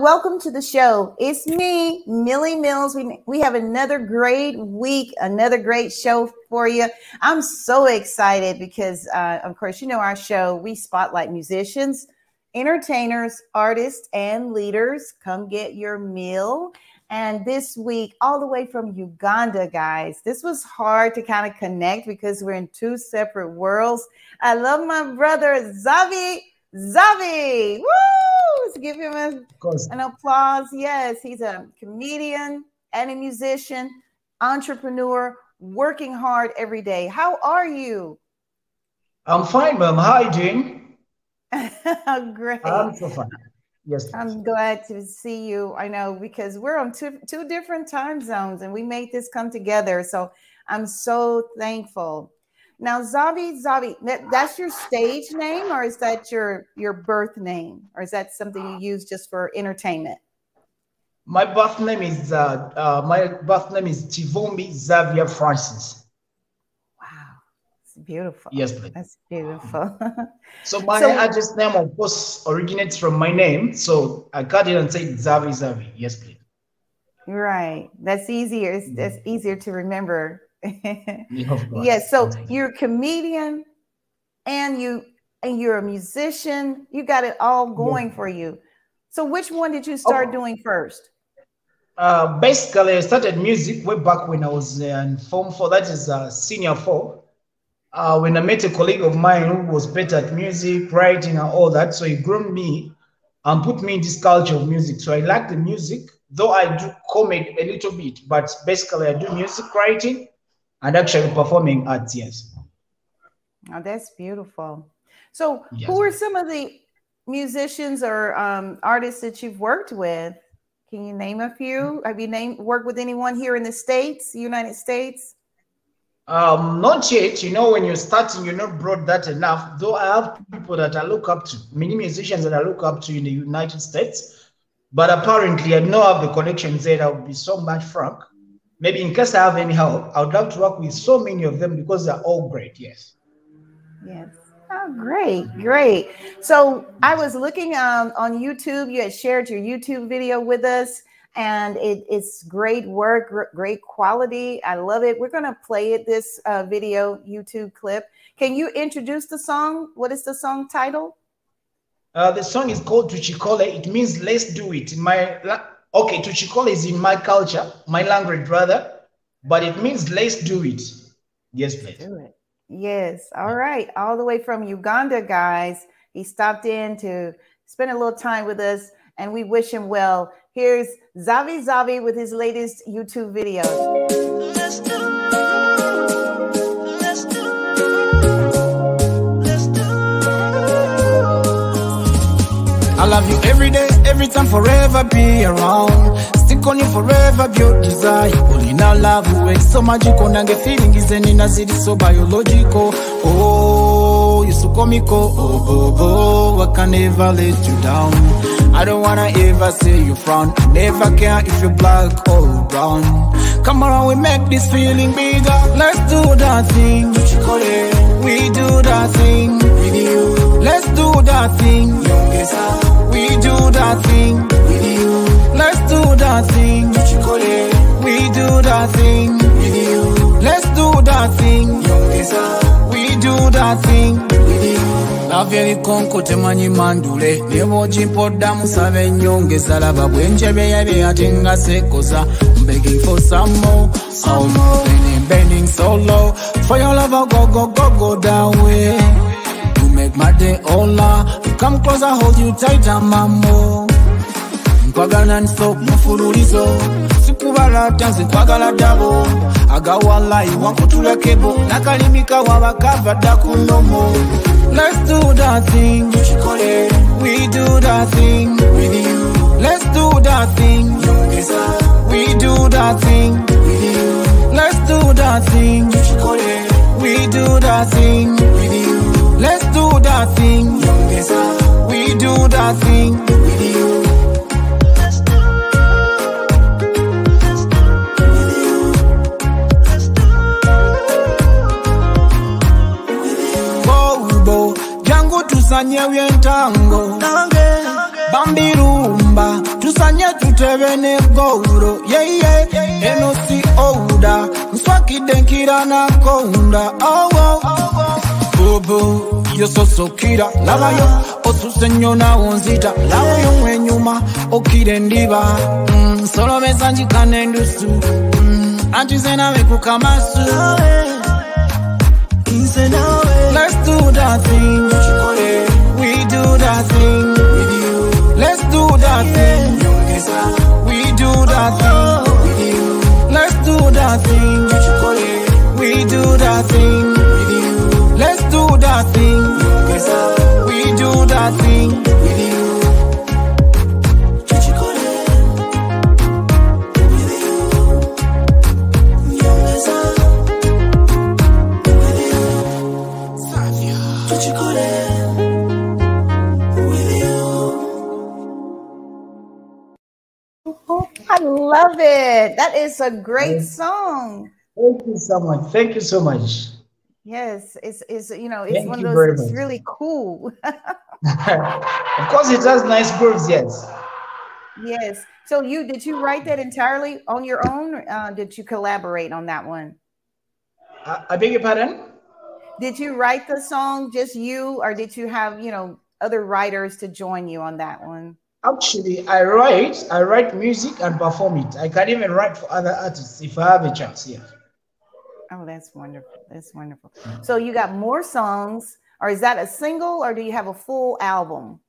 Welcome to the show. It's me, Millie Mills. We, we have another great week, another great show for you. I'm so excited because, uh, of course, you know our show, we spotlight musicians, entertainers, artists, and leaders. Come get your meal. And this week, all the way from Uganda, guys, this was hard to kind of connect because we're in two separate worlds. I love my brother, Zavi. Zavi, woo! Let's give him a, an applause. Yes, he's a comedian and a musician, entrepreneur, working hard every day. How are you? I'm fine, ma'am. Hi, are? Great. I'm so fine. Yes. I'm glad to see you. I know because we're on two two different time zones and we made this come together. So I'm so thankful. Now, Zavi, Zavi, that's your stage name, or is that your your birth name, or is that something you use just for entertainment? My birth name is uh, uh my birth name is Tivombi Xavier Francis. Wow, it's beautiful. Yes, please. That's beautiful. so my so, address name, of course, originates from my name, so I cut it and say Zavi Zavi. Yes, please. Right. That's easier. That's easier to remember yes. So you're a comedian and you and you're a musician. You got it all going yeah. for you. So which one did you start oh. doing first? Uh, basically, I started music way back when I was in Form 4, that is uh, senior 4. Uh, when I met a colleague of mine who was better at music, writing, and all that. So he groomed me and put me in this culture of music. So I like the music, though I do comedy a little bit, but basically I do music writing and actually performing arts, yes. Oh, that's beautiful. So, yes. who are some of the musicians or um, artists that you've worked with? Can you name a few? Have you named worked with anyone here in the states, United States? Um, not yet. You know, when you're starting, you're not broad that enough. Though I have people that I look up to, many musicians that I look up to in the United States. But apparently, I don't have the connections there. I would be so much frank maybe in case I have any help, I would love to work with so many of them because they're all great. Yes. Yes. Oh, great, great. So I was looking um, on YouTube. You had shared your YouTube video with us, and it, it's great work, great quality. I love it. We're going to play it this uh, video YouTube clip. Can you introduce the song? What is the song title? Uh, the song is called Tuchikole. It means let's do it. My okay, Tuchikole is in my culture, my language rather, but it means let's do it. Yes, please. Do it. Yes. All right. All the way from Uganda, guys. He stopped in to spend a little time with us, and we wish him well. Here's Zavi Zavi with his latest YouTube video. I love you every day, every time, forever be around. Stick on you forever, be your desire. Only now love way so magical. Nange feeling is any naziri so biological. Oh, you so comical. Oh, oh, oh, I can never let you down. I don't wanna ever see you frown. I never care if you're black or brown. Come around, we make this feeling bigger. Let's do that thing. We do that thing with you. Let's do that thing. We do that thing with you. Let's do that thing. We do that thing with you. Let's do that thing. We do that thing with you. lavya ebikonko temanyi mandule ne bw'ogimpodda musaba ennyongeza laba bwe njebyeyabye ate nga sekoza begging for some more, some more. Bending, bending so low for your love, go go go go down way make my day hola. You come close, closer, hold you tighter, mambo. nkwagala nso mufululizo sikubala tanze nkwagala dabo agawalayi wankutulekebo nakalimika wabakava dda ku nomo Let's do that thing. We do that thing with you. Let's do that thing. We do that thing with you. Let's do that thing. We do that thing with you. Let's do that thing. We do that thing with you. Bobo, jangu tusanye byentango bambirumba ntebe ne goulo yeye eno si ouda nswakidde nkira nakonda owo oh, oh. Bobo yososokira labayo osuse nnyo nawo nzita labayo mwenyuma okira endiba Mm, solomesa njika n'endusu Mm, anti ze nawe ku kamasu Let's do that thing. We do that thing. Let's do that thing. We do that thing. Let's do that thing. We do that thing. Let's do that thing. We do that thing. I love it. That is a great song. Thank you so much. Thank you so much. Yes, it's it's you know it's Thank one of those. It's really cool. of course, it has nice grooves, yes. yes. So you did you write that entirely on your own? Uh, did you collaborate on that one? I, I beg your pardon? Did you write the song just you, or did you have you know other writers to join you on that one? Actually, I write, I write music and perform it. I can even write for other artists if I have a chance, yeah. Oh, that's wonderful. That's wonderful. So you got more songs, or is that a single, or do you have a full album?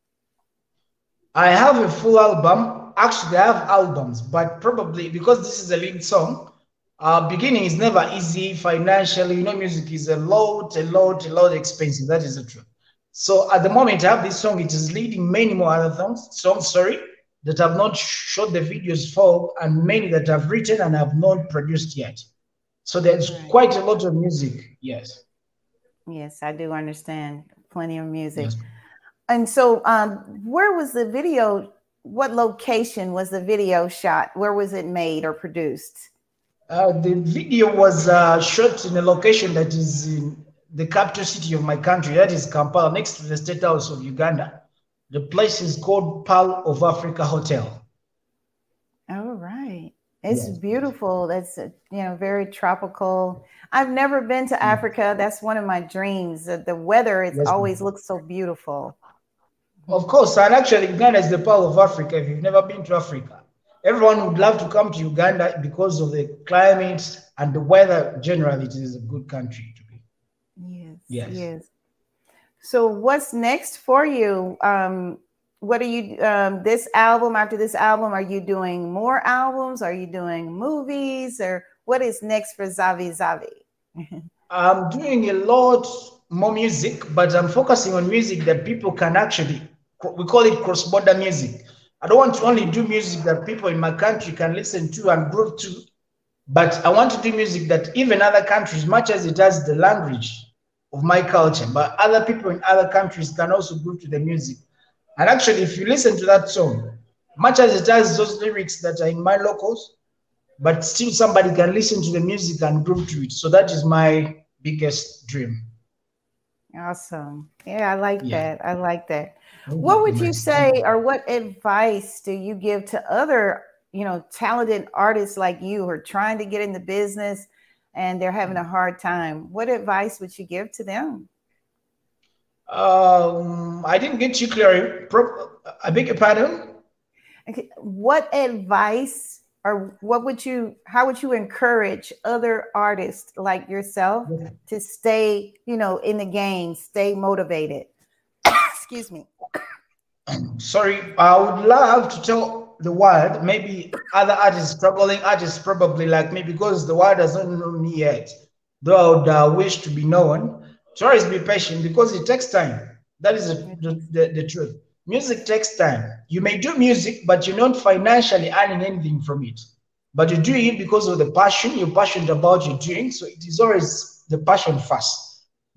I have a full album. Actually, I have albums, but probably because this is a lead song, uh, beginning is never easy financially. You know, music is a lot, a lot, a lot expensive. That is the truth. So at the moment, I have this song. It is leading many more other songs, songs, sorry, that I've not shot the videos for, and many that I've written and have not produced yet. So there's Right. quite a lot of music. Yes. Yes, I do understand. Plenty of music. Yes. And so, um, where was the video? What location was the video shot? Where was it made or produced? Uh, the video was uh, shot in a location that is in the capital city of my country, that is Kampala, next to the State House of Uganda. The place is called Pearl of Africa Hotel. It's Yes. beautiful. That's uh, you know very tropical. I've never been to Africa. That's one of my dreams. The, the weather it Yes, always looks so beautiful. Of course, and actually, Uganda is the Pearl of Africa. If you've never been to Africa, everyone would love to come to Uganda because of the climate and the weather. Generally, it is a good country to be. Yes. Yes. Yes. So what's next for you? Um, what are you um this album after this album? Are you doing more albums? Are you doing movies or what is next for Zavi Zavi? I'm doing a lot more music, but I'm focusing on music that people can actually, we call it cross border music. I don't want to only do music that people in my country can listen to and groove to, but I want to do music that even other countries, much as it has the language of my culture, but other people in other countries can also groove to the music. And actually, if you listen to that song, much as it has those lyrics that are in my locals, but still somebody can listen to the music and groove to it. So that is my biggest dream. Awesome. Yeah, I like Yeah. that. I like that. What would you say or what advice do you give to other, you know, talented artists like you who are trying to get in the business and they're having a hard time? What advice would you give to them? Um, I didn't get you clear. Pro- I beg your pardon. Okay, What advice or what would you how would you encourage other artists like yourself Yeah. to stay, you know, in the game, stay motivated? Excuse me. Sorry, I would love to tell the world, maybe other artists, struggling artists, probably like me, because the world doesn't know me yet. Though I would uh, wish to be known, always be patient because it takes time. That is the, the, the, truth. Music takes time. You may do music, but you're not financially earning anything from it. But you're doing it because of the passion, you're passionate about your doing. So it is always the passion first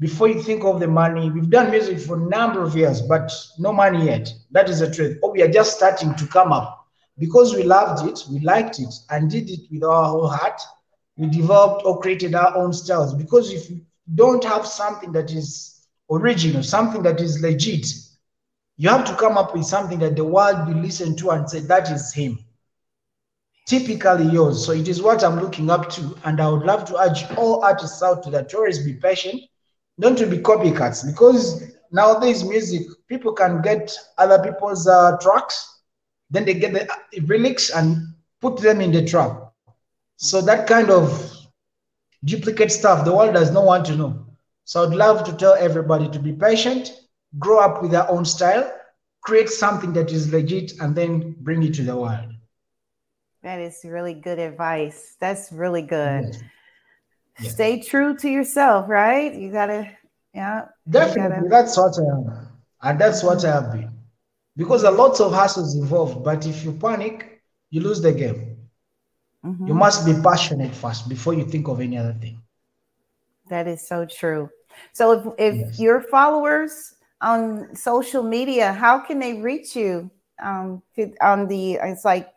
before you think of the money. We've done music for a number of years, but no money yet. That is the truth. Or we are just starting to come up because we loved it, we liked it, and did it with our whole heart. We developed or created our own styles because if you don't have something that is original, something that is legit, you have to come up with something that the world will listen to and say, that is him. typically yours. So it is what I'm looking up to. And I would love to urge all artists out to that always be patient, don't to be copycats because nowadays music, people can get other people's uh, tracks, then they get the uh, lyrics and put them in the track. So that kind of duplicate stuff, the world does not want to know. So I'd love to tell everybody to be patient, grow up with their own style, create something that is legit, and then bring it to the world. That is really good advice. That's really good. Yes. Yes. Stay true to yourself, right? You gotta, yeah. Definitely, gotta- that's what I am. And that's what I have been. Because a lot of hustles involved, but if you panic, you lose the game. Mhm. You must be passionate first before you think of any other thing. That is so true. So if, if Yes. your followers on social media, how can they reach you? Um, on the it's like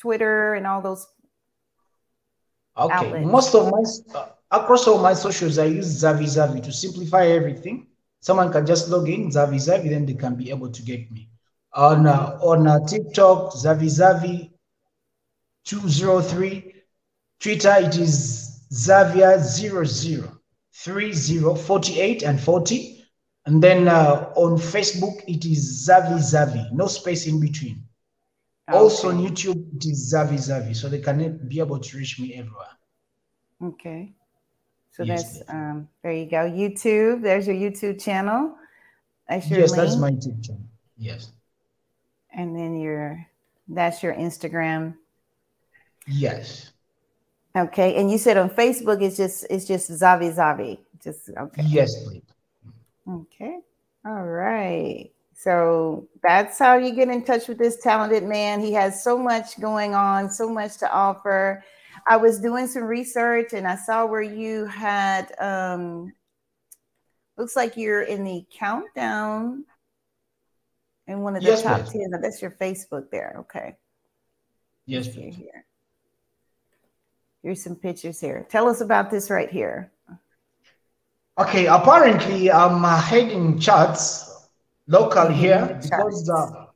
Twitter and all those. Okay, Outlet. most of my uh, across all my socials, I use Zavi Zavi to simplify everything. Someone can just log in Zavi Zavi, then they can be able to get me on uh, on uh, TikTok Zavi Zavi two zero three. Twitter it is Zavia zero zero three zero forty eight and forty, and then uh, on Facebook it is Zavi Zavi, no space in between. Also on YouTube it is Zavi Zavi, so they can be able to reach me everywhere. Okay. So Yes, that's um there you go. YouTube. There's your YouTube channel. That's your Yes, link. that's my YouTube channel. Yes. and then your that's your Instagram. Yes. Okay. And you said on Facebook it's just it's just Zavi Zavi. Just okay. Yes, please. Okay. All right. So that's how you get in touch with this talented man. He has so much going on, so much to offer. I was doing some research and I saw where you had um looks like you're in the countdown in one of the Yes, top ma'am. 10. That's your Facebook there. Okay. Yes, please. here. Here's some pictures here. Tell us about this right here. Okay, apparently I'm uh, heading charts local here because uh,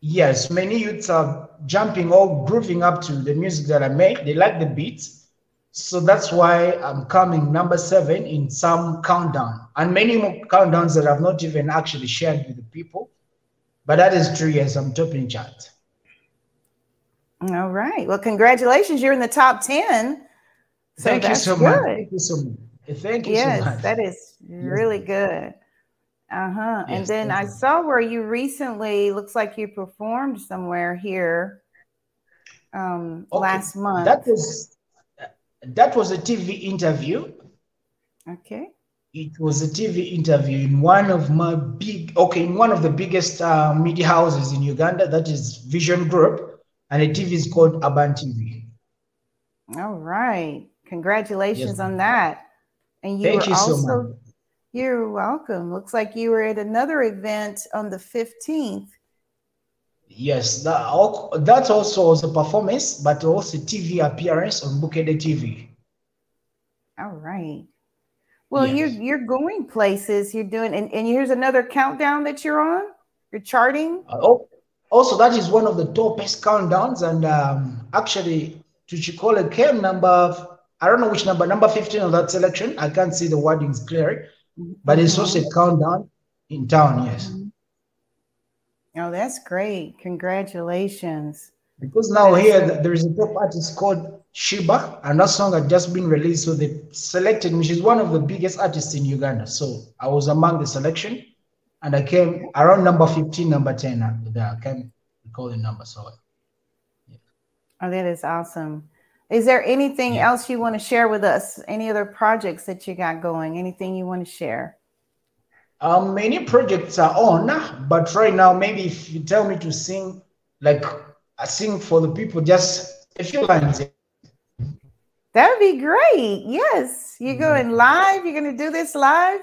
yes, many youths are jumping or grooving up to the music that I make. They like the beats. So that's why I'm coming number seven in some countdown and many more countdowns that I've not even actually shared with the people. But that is true, yes, I'm topping chart. All right. Well, congratulations. You're in the top 10. So Thank you so much. good. Thank you so much. Thank you Yes, so much. that is really good. Uh-huh. and then I saw where you recently looks like you performed somewhere here um Okay, last month. That was that was a TV interview. okay. It was a TV interview in one of my big okay in one of the biggest uh, media houses in Uganda. That is Vision Group, and the TV is called Urban TV. All right. Congratulations Yes, on that. And you Thank were you so also much. you're welcome. Looks like you were at another event on the 15th. Yes, that, that also was a performance, but also TV appearance on Bukedde TV. All right. Well, you're you're going places. You're doing, and, and here's another countdown that you're on. You're charting. Uh, oh, also, that is one of the topest countdowns, and um, actually, Tuchikole came number. I don't know which number, number 15 of that selection. I can't see the wordings clear, but it's also a countdown in town, yes. Oh, that's great. Congratulations. Because now That is here th- there is a top artist called Sheebah, and that song had just been released. So they selected me. She's one of the biggest artists in Uganda. So I was among the selection, and I came around number 15, number 10. uh, There, I can't recall the number. So Oh, that is awesome. Is there anything Yeah. else you want to share with us? Any other projects that you got going? Anything you want to share? um, many projects are on, but right now, maybe if you tell me to sing, like I sing for the people, just a few lines. That would be great. Yes. You're going live. You're going to do this live.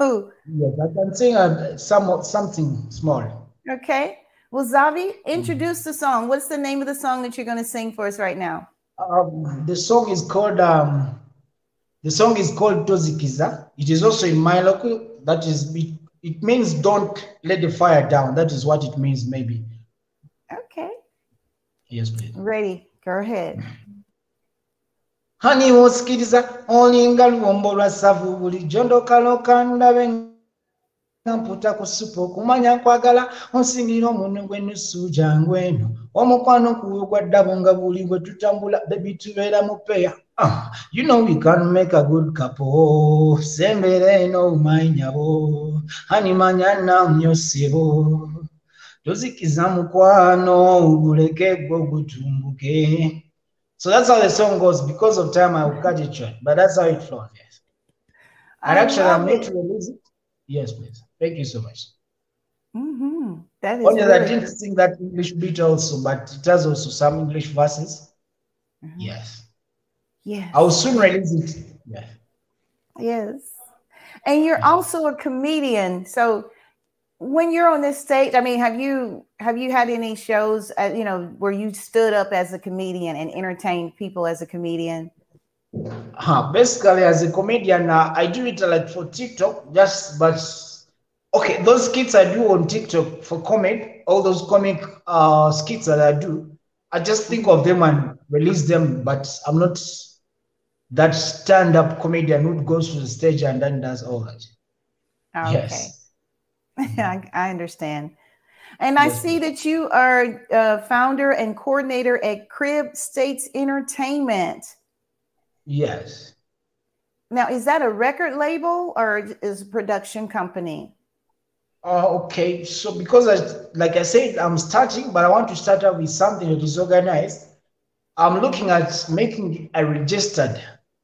Woo. Yes, I can sing uh, somewhat something small. Okay. Well, Zavi, introduce the song. What's the name of the song that you're going to sing for us right now? Um, the song is called um, the song is called Tozikiza. It is also in my local. That is it, it means don't let the fire down. That is what it means, maybe. Okay. Yes, please. Ready. Go ahead. Hani wosikiriza olinga luwombo lwa ssavu bulijjo ndokaloka ndabe nga mputa ku supu okumanya nkwagala onsingirira omunwe gw'ennusu jangu eno. Omukwano kuwe gwa ddabo nga buli bwe tutambula bebi tubeera mu peya Ah, you know we can make a good couple. Sembeera eno umanyabo hani manya namnyosebo tozikiza mukwano guleke gwo gutumbuke So that's how the song goes. Because of time, I will cut it short, but that's how it flows. Yes. And I actually, I'm it. to release it. Yes, please. Thank you so much. hmm That is Only that I didn't sing that English beat also, but it has also some English verses. Mhm. Yes. Yes. I will soon release it. Yeah. Yes. And you're also a comedian. So when you're on this stage, I mean, have you have you had any shows uh, you know where you stood up as a comedian and entertained people as a comedian? Uh, basically, as a comedian, uh, I do it uh, like for TikTok, just but okay, those skits I do on TikTok for comic, all those comic uh, skits that I do, I just think of them and release them, but I'm not that stand-up comedian who goes to the stage and then does all that. Okay. Yes. I, I understand. And I see that you are uh, founder and coordinator at Crib States Entertainment. Yes. Now, is that a record label or is a production company? Uh, okay, so because I, like I said, I'm starting, but I want to start out with something that is organized. I'm looking at making a registered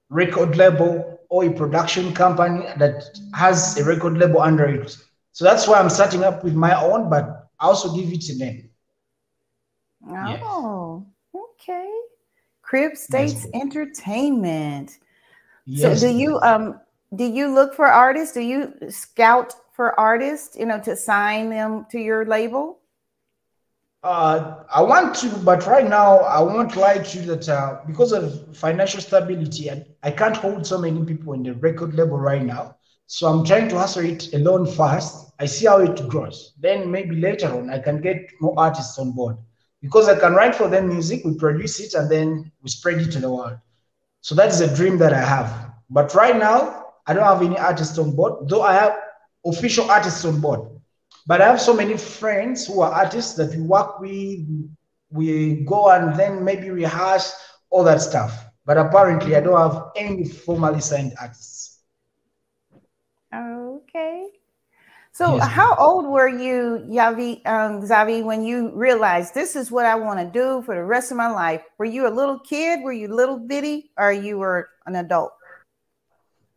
record label or a production company that has a record label under it. So that's why I'm starting up with my own, but I also give it a name. Yes. Oh, okay. Crib States Entertainment. Yes. So do you um do you look for artists? Do you scout for artists, you know, to sign them to your label? Uh, I want to, but right now I won't lie to you that uh, because of financial stability, I, I can't hold so many people in the record label right now. So I'm trying to hustle it alone first. I see how it grows. Then maybe later on I can get more artists on board because I can write for them music, we produce it, and then we spread it to the world. So that is a dream that I have. But right now I don't have any artists on board, though I have official artists on board. But I have so many friends who are artists that we work with. We go and then maybe rehearse all that stuff. But apparently, I don't have any formally signed artists. Okay. So Yes, how old were you, Yavi, um, Zavi, when you realized this is what I want to do for the rest of my life? Were you a little kid? Were you little bitty? Or you were an adult?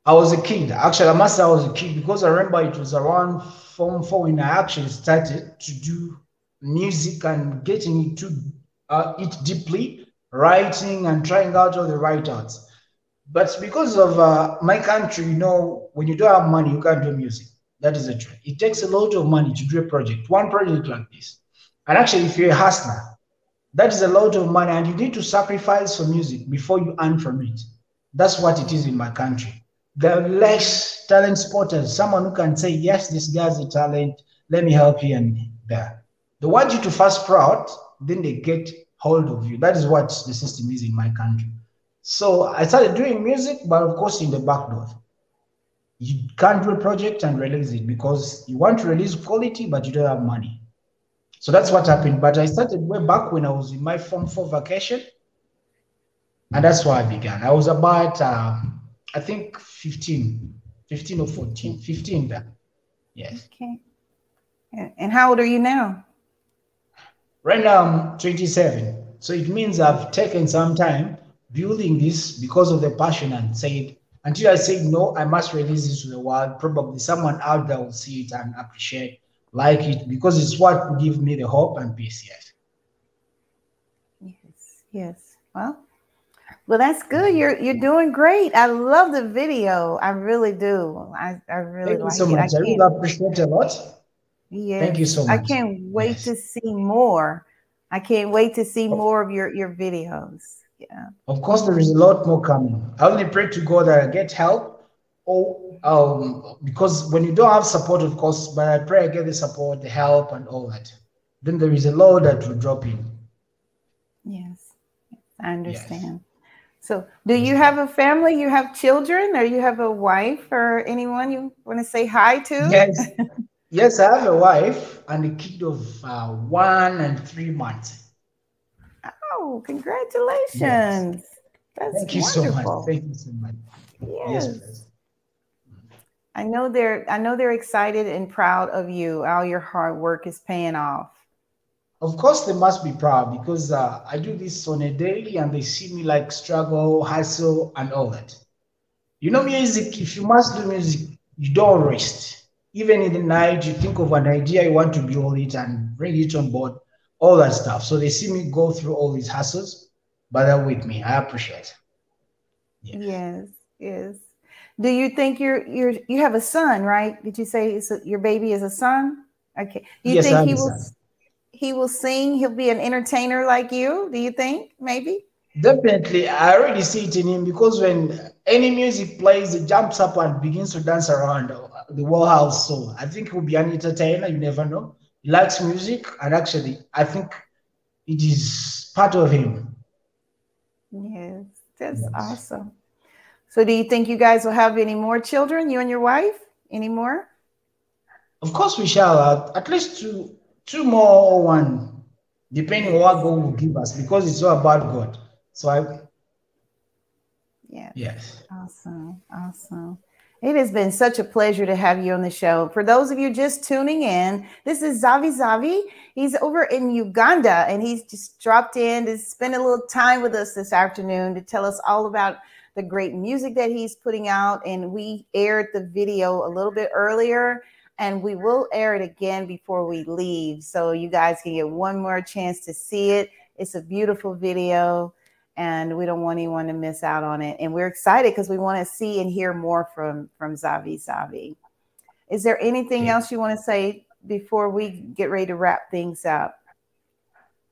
I was a kid. Actually, I must say I was a kid because I remember it was around Form 4 when I actually started to do music and getting into uh, it deeply, writing and trying out all the right arts. But because of uh, my country, you know, when you don't have money, you can't do music. That is the truth. It takes a lot of money to do a project, one project like this. And actually, if you're a hustler, that is a lot of money, and you need to sacrifice for music before you earn from it. That's what it is in my country. There are less talent spotters, someone who can say, Yes, this guy's a talent, let me help you and there. They want you to first proud, then they get hold of you. That is what the system is in my country. So I started doing music, but of course, in the back door. You can't do a project and release it because you want to release quality, but you don't have money. So that's what happened. But I started way back when I was in my Form 4 vacation. And that's why I began. I was about, uh, I think, 15, 15 or 14, 15 then. Yes. Okay. And and how old are you now? Right now I'm 27. So it means I've taken some time building this because of the passion and said, until I said no, I must release this to the world. Probably someone out there will see it and appreciate, like it, because it's what will give me the hope and peace. Yes. Yes. Yes. Well, well, that's good. You're you're doing great. I love the video. I really do. I, I really Thank you like so it. I much. I really appreciate it a lot. yes. Thank you so much. I can't wait Yes. to see more. I can't wait to see more of your your videos. Yeah. Of course, there is a lot more coming. I only pray to God that I get help. Or um, because when you don't have support, of course, but I pray I get the support, the help, and all that. Then there is a lot that will drop in. Yes. I understand. Yes. So, do you have a family? You have children, or you have a wife, or anyone you want to say hi to? Yes, yes, I have a wife and a kid of uh, one and three months. Oh, congratulations! Yes. That's Thank you so much. Thank you so much. Yes. yes I know they're I know they're excited and proud of you. All your hard work is paying off. Of course, they must be proud because uh, I do this on a daily, and they see me like struggle, hustle, and all that. You know, music. If you must do music, you don't rest. Even in the night, you think of an idea you want to build it and bring it on board, all that stuff. So they see me go through all these hassles, but they're with me. I appreciate. Yeah. Yes, yes. Do you think you're you're you have a son, right? Did you say a, your baby is a son? Okay. Do you yes, think he will he will sing? He'll be an entertainer like you? Do you think maybe? Definitely, I already see it in him because when any music plays, he jumps up and begins to dance around the whole house. So I think he'll be an entertainer. You never know. He likes music, and actually, I think it is part of him. Yes, that's yes. awesome. So, do you think you guys will have any more children, you and your wife? Any more? Of course, we shall. Uh, at least two, two more or one, depending on what God will give us, because it's all about God. So, I. Yeah. Yes. Awesome. Awesome. It has been such a pleasure to have you on the show. For those of you just tuning in, this is Zavi Zavi. He's over in Uganda and he's just dropped in to spend a little time with us this afternoon to tell us all about the great music that he's putting out. And we aired the video a little bit earlier, and we will air it again before we leave. So you guys can get one more chance to see it. It's a beautiful video, and we don't want anyone to miss out on it. And we're excited because we want to see and hear more from, from Zavi Zavi. Is there anything else you want to say before we get ready to wrap things up?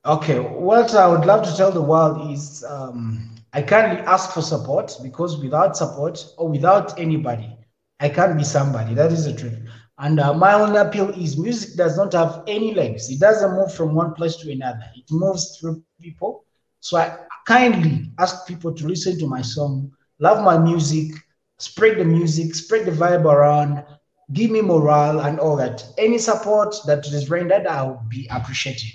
Okay, what I would love to tell the world is um, I can't ask for support because without support or without anybody, I can't be somebody. That is the truth. And uh, my only appeal is music does not have any legs. It doesn't move from one place to another. It moves through people. So I kindly ask people to listen to my song, love my music, spread the music, spread the vibe around, give me morale and all that. Any support that is rendered, I'll be appreciative.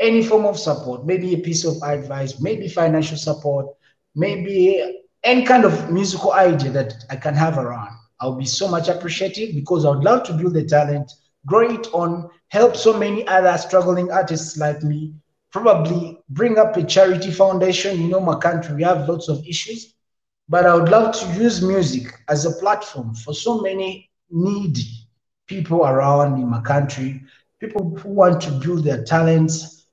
Any form of support, maybe a piece of advice, maybe financial support, maybe any kind of musical idea that I can have around. I'll be so much appreciative because I would love to build the talent, grow it on, help so many other struggling artists like me, probably bring up a charity foundation. You know, my country, we have lots of issues, but I would love to use music as a platform for so many needy people around in my country, people who want to build their talents,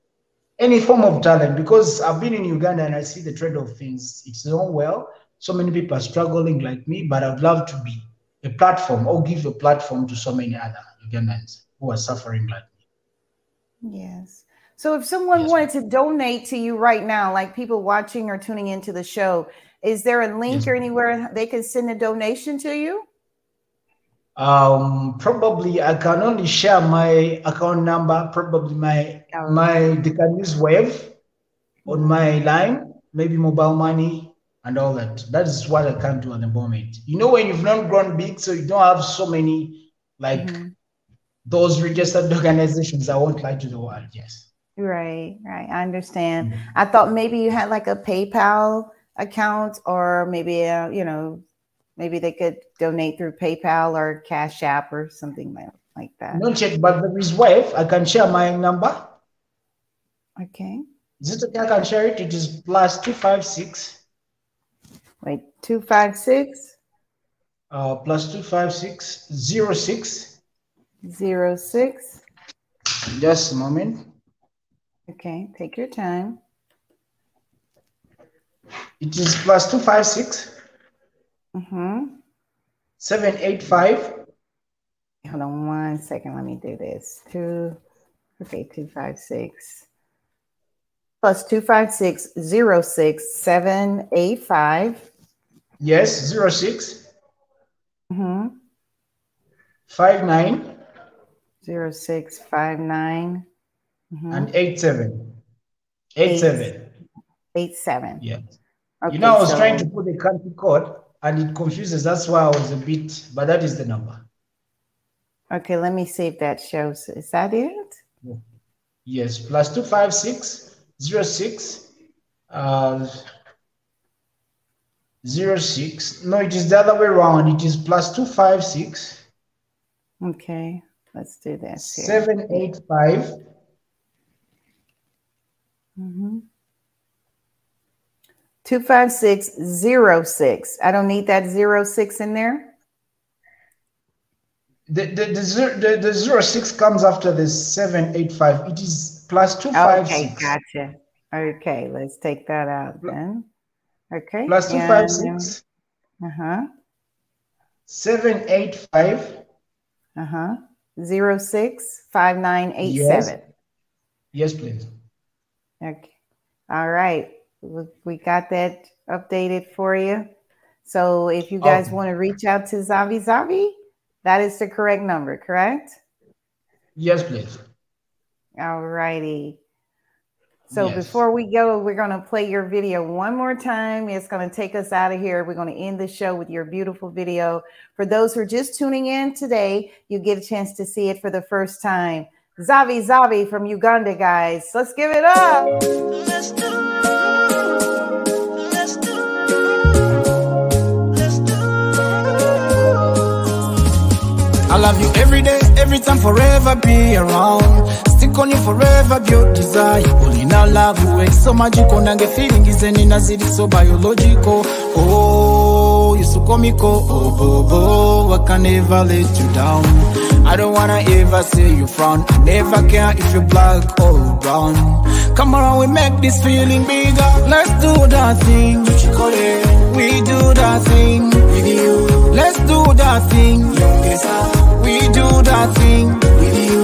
any form of talent because I've been in Uganda and I see the trade of things. It's not well. So many people are struggling like me, but I'd love to be a platform or give a platform to so many other Ugandans who are suffering like me. Yes. So if someone yes, wanted to donate to you right now, like people watching or tuning into the show, is there a link yes, or anywhere they can send a donation to you? Um, probably I can only share my account number, probably my my they can use Wave on my line, maybe mobile money and all that. That is what I can do at the moment. You know, when you've not grown big, so you don't have so many like mm-hmm. those registered organizations. I won't lie to the world. Yes. Right, right. I understand. Mm-hmm. I thought maybe you had like a PayPal account or maybe a, you know, maybe they could donate through PayPal or Cash App or something like that. No check, but his wife I can share my number. Okay. Is it okay? I can share it. It is plus two five six. Wait, two five six. Uh, plus two five six zero six. Zero six. Just a moment. Okay, take your time. It is plus two five six. Mm-hmm. 785. Hold on one second. Let me do this. Two, okay, 256 plus 256 06 785. Yes, 06. Mm-hmm. 59. 0659. Mm-hmm. And 87. 87. 87. Yeah. Okay, you know, I was so- trying to put the country code and it confuses. That's why I was a bit, but that is the number. Okay, let me see if that shows. Is that it? Yes, plus two five six zero six uh zero six. No, it is the other way around. It is plus two five six Okay, let's do this here. seven eight five Mhm. 25606. I don't need that zero six in there. the the, the, zero, the the zero six comes after the seven eight five. It is plus two five Okay, six gotcha. Okay, let's take that out then. Okay. plus two five six Uh huh. seven eight five. Uh huh. Zero six five nine eight seven. Yes, please. Okay. All right. We got that updated for you. So if you guys oh. Okay. want to reach out to Zavi Zavi, that is the correct number, correct? Yes, please. All righty. So Yes. before we go, we're going to play your video one more time. It's going to take us out of here. We're going to end the show with your beautiful video. For those who are just tuning in today, you get a chance to see it for the first time. Zavi Zavi from Uganda, guys. Let's give it up. Let's do. Let's do. Let's do. I love you every day, every time, forever be around. Stick on you forever, be your desire. Ulina love you, it's so magical. Nange feeling is any naziri so biological. Oh, you so comical. Oh, oh, I can never let you down. I don't wanna ever see you frown. I never care if you're black or brown. Come around, we make this feeling bigger. Let's do that thing. We do that thing with you. Let's do that thing. We do that thing with you.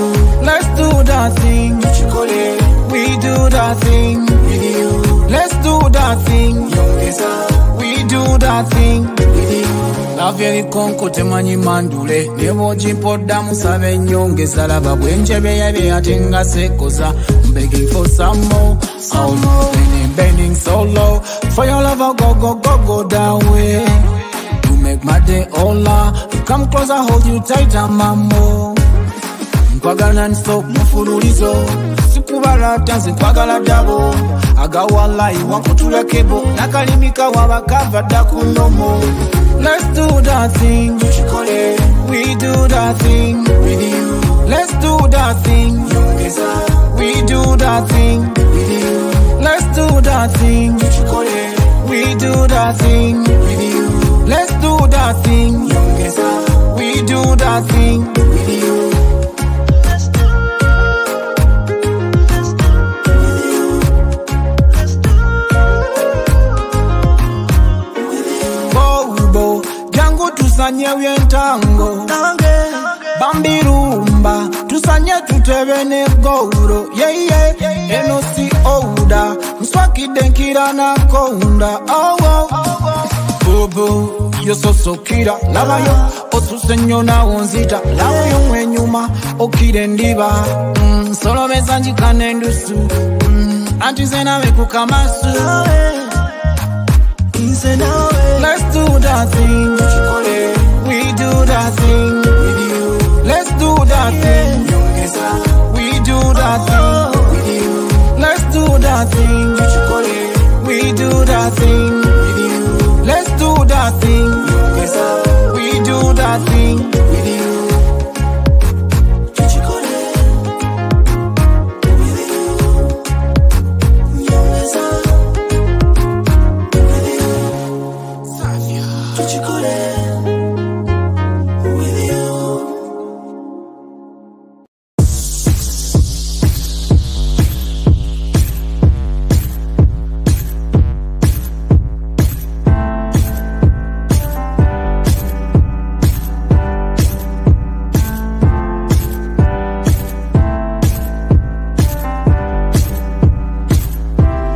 Let's do that thing. We do that thing with you. Do that thing. We do that thing lava erikonko temanyi mandule ne bw'ogimpodda musabe ennyongeza laba bwenjebeyebye ate nga sekoza begging for some more, some more. Bending, bending so low for your love, go go go go that way. You make my day hola. You come closer, hold you tighter, mamo. nkwagala non-stop mufululizo sikubala tanzi nkwagala dabo agawalayi wankutula kebo nakalimika wabakava dda ku nomo Let's do that thing. We do that thing with you. Let's do that thing. We do that thing with you. Let's do that thing. We do that thing with you. Let's do that thing. We do that thing with you. Tusanye byentango bambirumba tusanye tutebe ne yeye eno si ouda. Nswakidde nkira nakonda owo bobo yososokira labayo osuse nnyo nawo nzita labayo mwenyuma okira endiba Mm, nsolomeza njikana endusu Mm, anti ze nawe kukamasu. Nze nawe. Let's do that thing that thing with you. Let's do that thing. We do that thing with you. Let's do that thing. We do that thing with you. Let's do that thing. We do that thing with you.